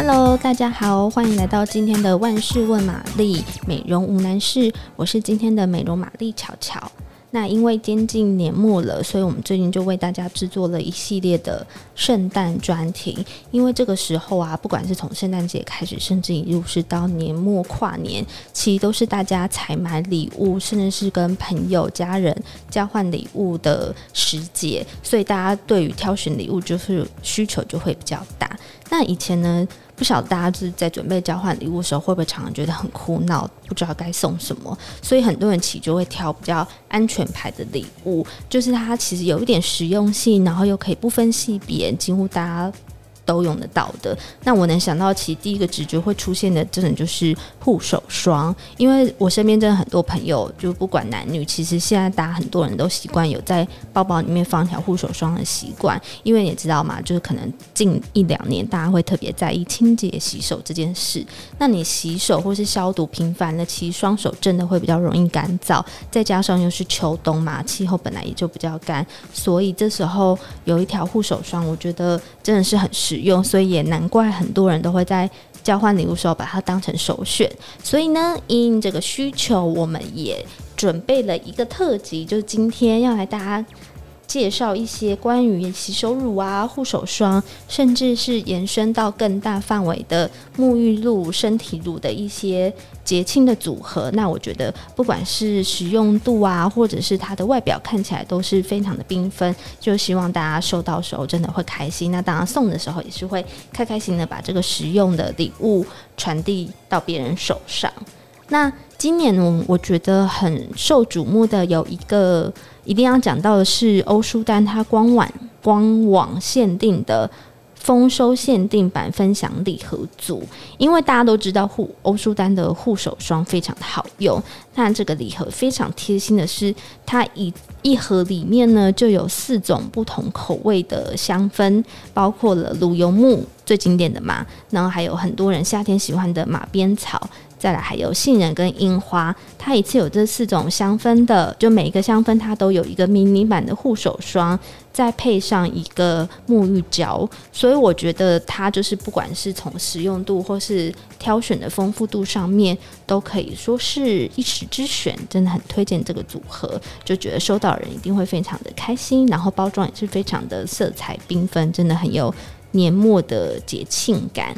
Hello，大家好，欢迎来到今天的万事问玛丽，美容无难事，我是今天的美容玛丽巧巧。那因为接近年末了，所以我们最近就为大家制作了一系列的圣诞专题。因为这个时候啊，不管是从圣诞节开始，甚至一路是到年末跨年，其实都是大家采买礼物，甚至是跟朋友、家人交换礼物的时节。所以大家对于挑选礼物就是需求就会比较大。那以前呢，不晓得大家就是在准备交换礼物的时候，会不会常常觉得很苦恼，不知道该送什么？所以很多人其实就会挑比较安全牌的礼物，就是它其实有一点实用性，然后又可以不分性别，几乎大家都用得到的。那我能想到，其实第一个直觉会出现的，真的就是护手霜。因为我身边真的很多朋友，就不管男女，其实现在大家很多人都习惯有在包包里面放一条护手霜的习惯。因为你知道嘛，就是可能近一两年，大家会特别在意清洁洗手这件事。那你洗手或是消毒频繁了，其实双手真的会比较容易干燥。再加上又是秋冬嘛，气候本来也就比较干，所以这时候有一条护手霜，我觉得真的是很用，所以也难怪很多人都会在交换礼物时候把它当成首选。所以呢，因这个需求，我们也准备了一个特辑，就是今天要来大家。介绍一些关于洗手乳啊、护手霜，甚至是延伸到更大范围的沐浴露、身体乳的一些节庆的组合。那我觉得，不管是实用度啊，或者是它的外表看起来都是非常的缤纷，就希望大家收到时候真的会开心。那当然送的时候也是会开开心的把这个实用的礼物传递到别人手上。那今年我我觉得很受瞩目的有一个。一定要讲到的是欧舒丹它官网官网限定的丰收限定版分享礼盒组，因为大家都知道护欧舒丹的护手霜非常的好用，那这个礼盒非常贴心的是，它一一盒里面呢就有四种不同口味的香氛，包括了乳油木最经典的嘛，然后还有很多人夏天喜欢的马鞭草。再来还有杏仁跟樱花，它一次有这四种香氛的，就每一个香氛它都有一个迷你版的护手霜，再配上一个沐浴胶，所以我觉得它就是不管是从实用度或是挑选的丰富度上面，都可以说是一时之选，真的很推荐这个组合，就觉得收到人一定会非常的开心，然后包装也是非常的色彩缤纷，真的很有年末的节庆感。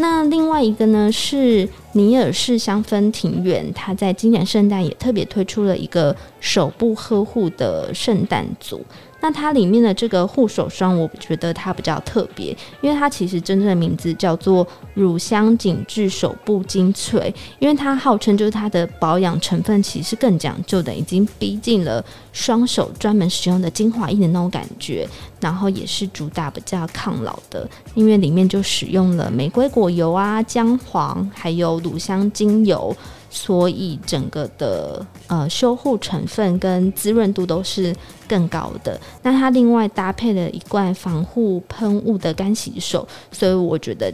那另外一个呢，是尼尔氏香氛庭园，它在今年圣诞也特别推出了一个手部呵护的圣诞组。那它里面的这个护手霜，我觉得它比较特别，因为它其实真正的名字叫做乳香紧致手部精粹，因为它号称就是它的保养成分其实更讲究的，已经逼近了双手专门使用的精华液的那种感觉，然后也是主打比较抗老的，因为里面就使用了玫瑰果油啊、姜黄，还有乳香精油。所以整个的呃修护成分跟滋润度都是更高的。那它另外搭配了一罐防护喷雾的干洗手，所以我觉得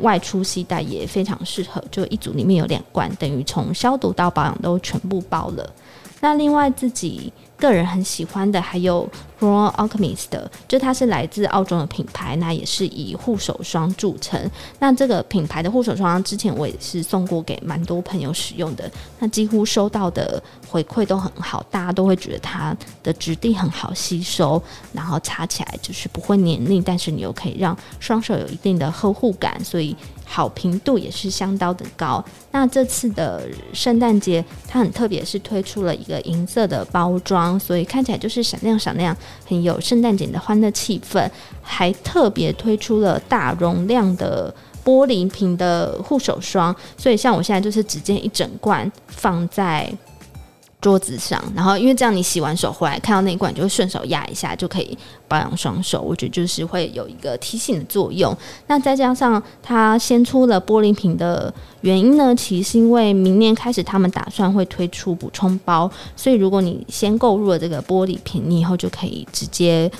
外出携带也非常适合。就一组里面有两罐，等于从消毒到保养都全部包了。那另外自己。个人很喜欢的还有 Royal Alchemist 的，就它是来自澳洲的品牌，那也是以护手霜著称。那这个品牌的护手霜之前我也是送过给蛮多朋友使用的，那几乎收到的回馈都很好，大家都会觉得它的质地很好吸收，然后擦起来就是不会黏腻，但是你又可以让双手有一定的呵护感，所以。好评度也是相当的高。那这次的圣诞节，它很特别，是推出了一个银色的包装，所以看起来就是闪亮闪亮，很有圣诞节的欢乐气氛。还特别推出了大容量的玻璃瓶的护手霜，所以像我现在就是只见一整罐放在。桌子上，然后因为这样，你洗完手回来看到那一罐，就会顺手压一下，就可以保养双手。我觉得就是会有一个提醒的作用。那再加上它先出了玻璃瓶的原因呢，其实是因为明年开始他们打算会推出补充包，所以如果你先购入了这个玻璃瓶，你以后就可以直接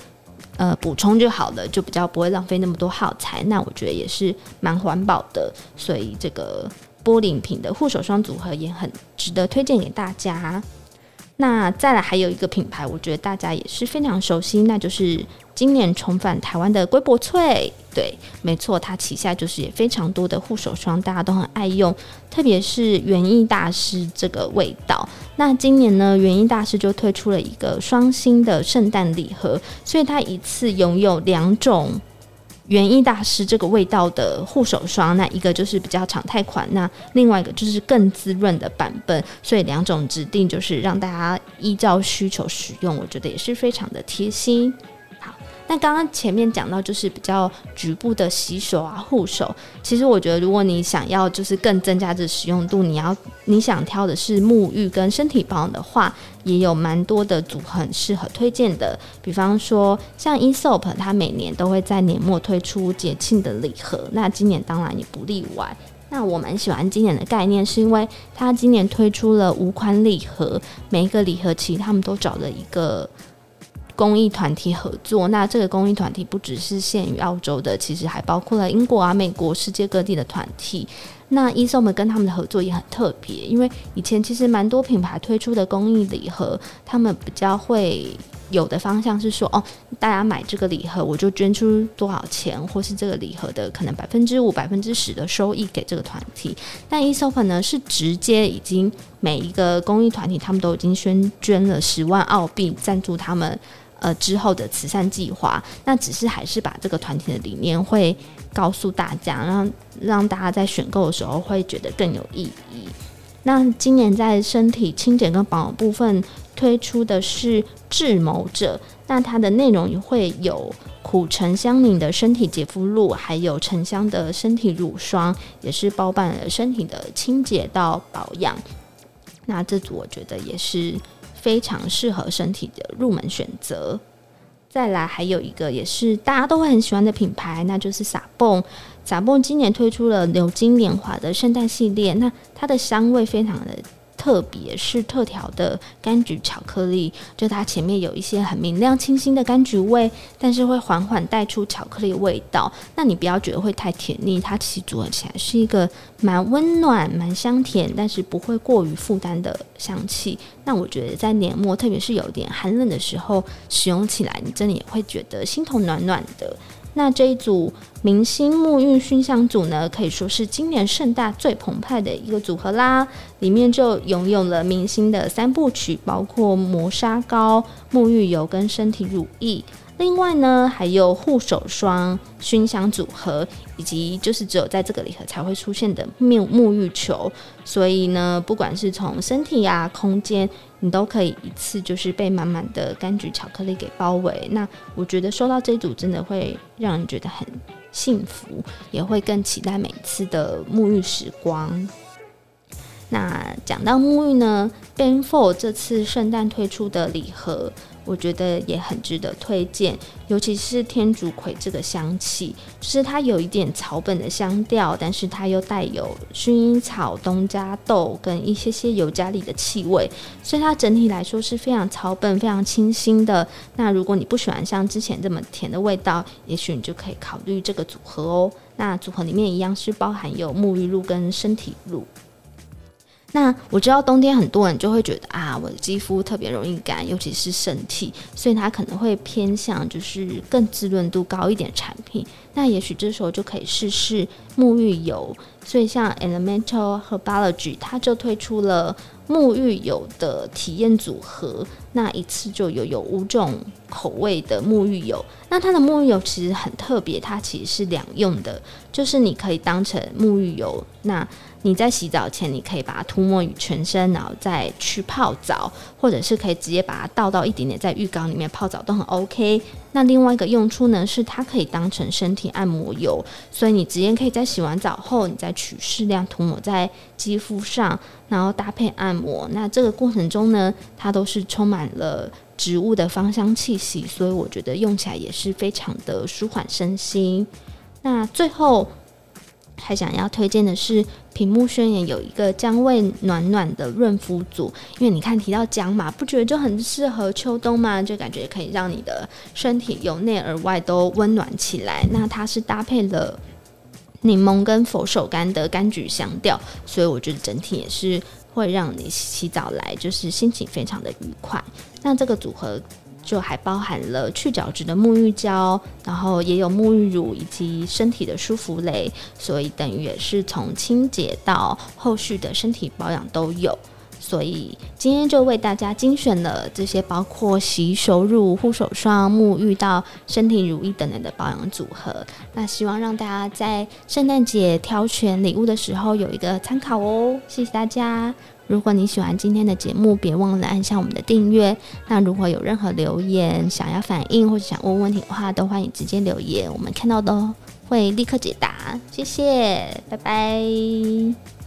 呃补充就好了，就比较不会浪费那么多耗材。那我觉得也是蛮环保的，所以这个。玻璃瓶的护手霜组合也很值得推荐给大家。那再来还有一个品牌，我觉得大家也是非常熟悉，那就是今年重返台湾的龟柏萃。对，没错，它旗下就是也非常多的护手霜，大家都很爱用，特别是园艺大师这个味道。那今年呢，园艺大师就推出了一个双星的圣诞礼盒，所以它一次拥有两种。园艺大师这个味道的护手霜，那一个就是比较常态款，那另外一个就是更滋润的版本，所以两种指定就是让大家依照需求使用，我觉得也是非常的贴心。那刚刚前面讲到，就是比较局部的洗手啊、护手。其实我觉得，如果你想要就是更增加这使用度，你要你想挑的是沐浴跟身体保养的话，也有蛮多的组合很适合推荐的。比方说，像 In Soap，它每年都会在年末推出节庆的礼盒，那今年当然也不例外。那我蛮喜欢今年的概念，是因为它今年推出了五款礼盒，每一个礼盒其实他们都找了一个。公益团体合作，那这个公益团体不只是限于澳洲的，其实还包括了英国啊、美国、世界各地的团体。那 Aesop 跟他们的合作也很特别，因为以前其实蛮多品牌推出的公益礼盒，他们比较会有的方向是说，哦，大家买这个礼盒，我就捐出多少钱，或是这个礼盒的可能百分之五、百分之十的收益给这个团体。但 e s o p 呢，是直接已经每一个公益团体，他们都已经宣捐了十万澳币赞助他们。呃，之后的慈善计划，那只是还是把这个团体的理念会告诉大家，让让大家在选购的时候会觉得更有意义。那今年在身体清洁跟保养部分推出的是智谋者，那它的内容也会有苦橙香柠的身体洁肤露，还有沉香的身体乳霜，也是包办了身体的清洁到保养。那这组我觉得也是。非常适合身体的入门选择。再来还有一个也是大家都会很喜欢的品牌，那就是撒蹦。撒蹦今年推出了牛津年华的圣诞系列，那它的香味非常的。特别是特调的柑橘巧克力，就它前面有一些很明亮清新的柑橘味，但是会缓缓带出巧克力味道。那你不要觉得会太甜腻，它其实组合起来是一个蛮温暖、蛮香甜，但是不会过于负担的香气。那我觉得在年末，特别是有点寒冷的时候，使用起来你真的也会觉得心头暖暖的。那这一组明星沐浴熏香组呢，可以说是今年盛大最澎湃的一个组合啦。里面就拥有了明星的三部曲，包括磨砂膏、沐浴油跟身体乳液。另外呢，还有护手霜、熏香组合，以及就是只有在这个礼盒才会出现的沐沐浴球。所以呢，不管是从身体啊、空间，你都可以一次就是被满满的柑橘巧克力给包围。那我觉得收到这组真的会让人觉得很幸福，也会更期待每次的沐浴时光。那讲到沐浴呢 b e n f o r 这次圣诞推出的礼盒。我觉得也很值得推荐，尤其是天竺葵这个香气，就是它有一点草本的香调，但是它又带有薰衣草、东加豆跟一些些尤加利的气味，所以它整体来说是非常草本、非常清新的。那如果你不喜欢像之前这么甜的味道，也许你就可以考虑这个组合哦。那组合里面一样是包含有沐浴露跟身体乳。那我知道冬天很多人就会觉得啊，我的肌肤特别容易干，尤其是身体，所以它可能会偏向就是更滋润度高一点产品。那也许这时候就可以试试沐浴油。所以像 Elemental Herbology，它就推出了沐浴油的体验组合，那一次就有有五种口味的沐浴油。那它的沐浴油其实很特别，它其实是两用的，就是你可以当成沐浴油，那。你在洗澡前，你可以把它涂抹于全身，然后再去泡澡，或者是可以直接把它倒到一点点在浴缸里面泡澡，都很 OK。那另外一个用处呢，是它可以当成身体按摩油，所以你直接可以在洗完澡后，你再取适量涂抹在肌肤上，然后搭配按摩。那这个过程中呢，它都是充满了植物的芳香气息，所以我觉得用起来也是非常的舒缓身心。那最后。还想要推荐的是，品目宣言有一个姜味暖暖的润肤组，因为你看提到姜嘛，不觉得就很适合秋冬吗？就感觉可以让你的身体由内而外都温暖起来。那它是搭配了柠檬跟佛手柑的柑橘香调，所以我觉得整体也是会让你洗澡来就是心情非常的愉快。那这个组合就还包含了去角质的沐浴胶，然后也有沐浴乳以及身体的舒芙蕾，所以等于也是从清洁到后续的身体保养都有。所以今天就为大家精选了这些包括洗手乳、护手霜、沐浴到身体乳液等等的保养组合。那希望让大家在圣诞节挑选礼物的时候有一个参考哦。谢谢大家！如果你喜欢今天的节目，别忘了按下我们的订阅。那如果有任何留言想要反映或者想问问题的话，都欢迎直接留言，我们看到的会立刻解答。谢谢，拜拜。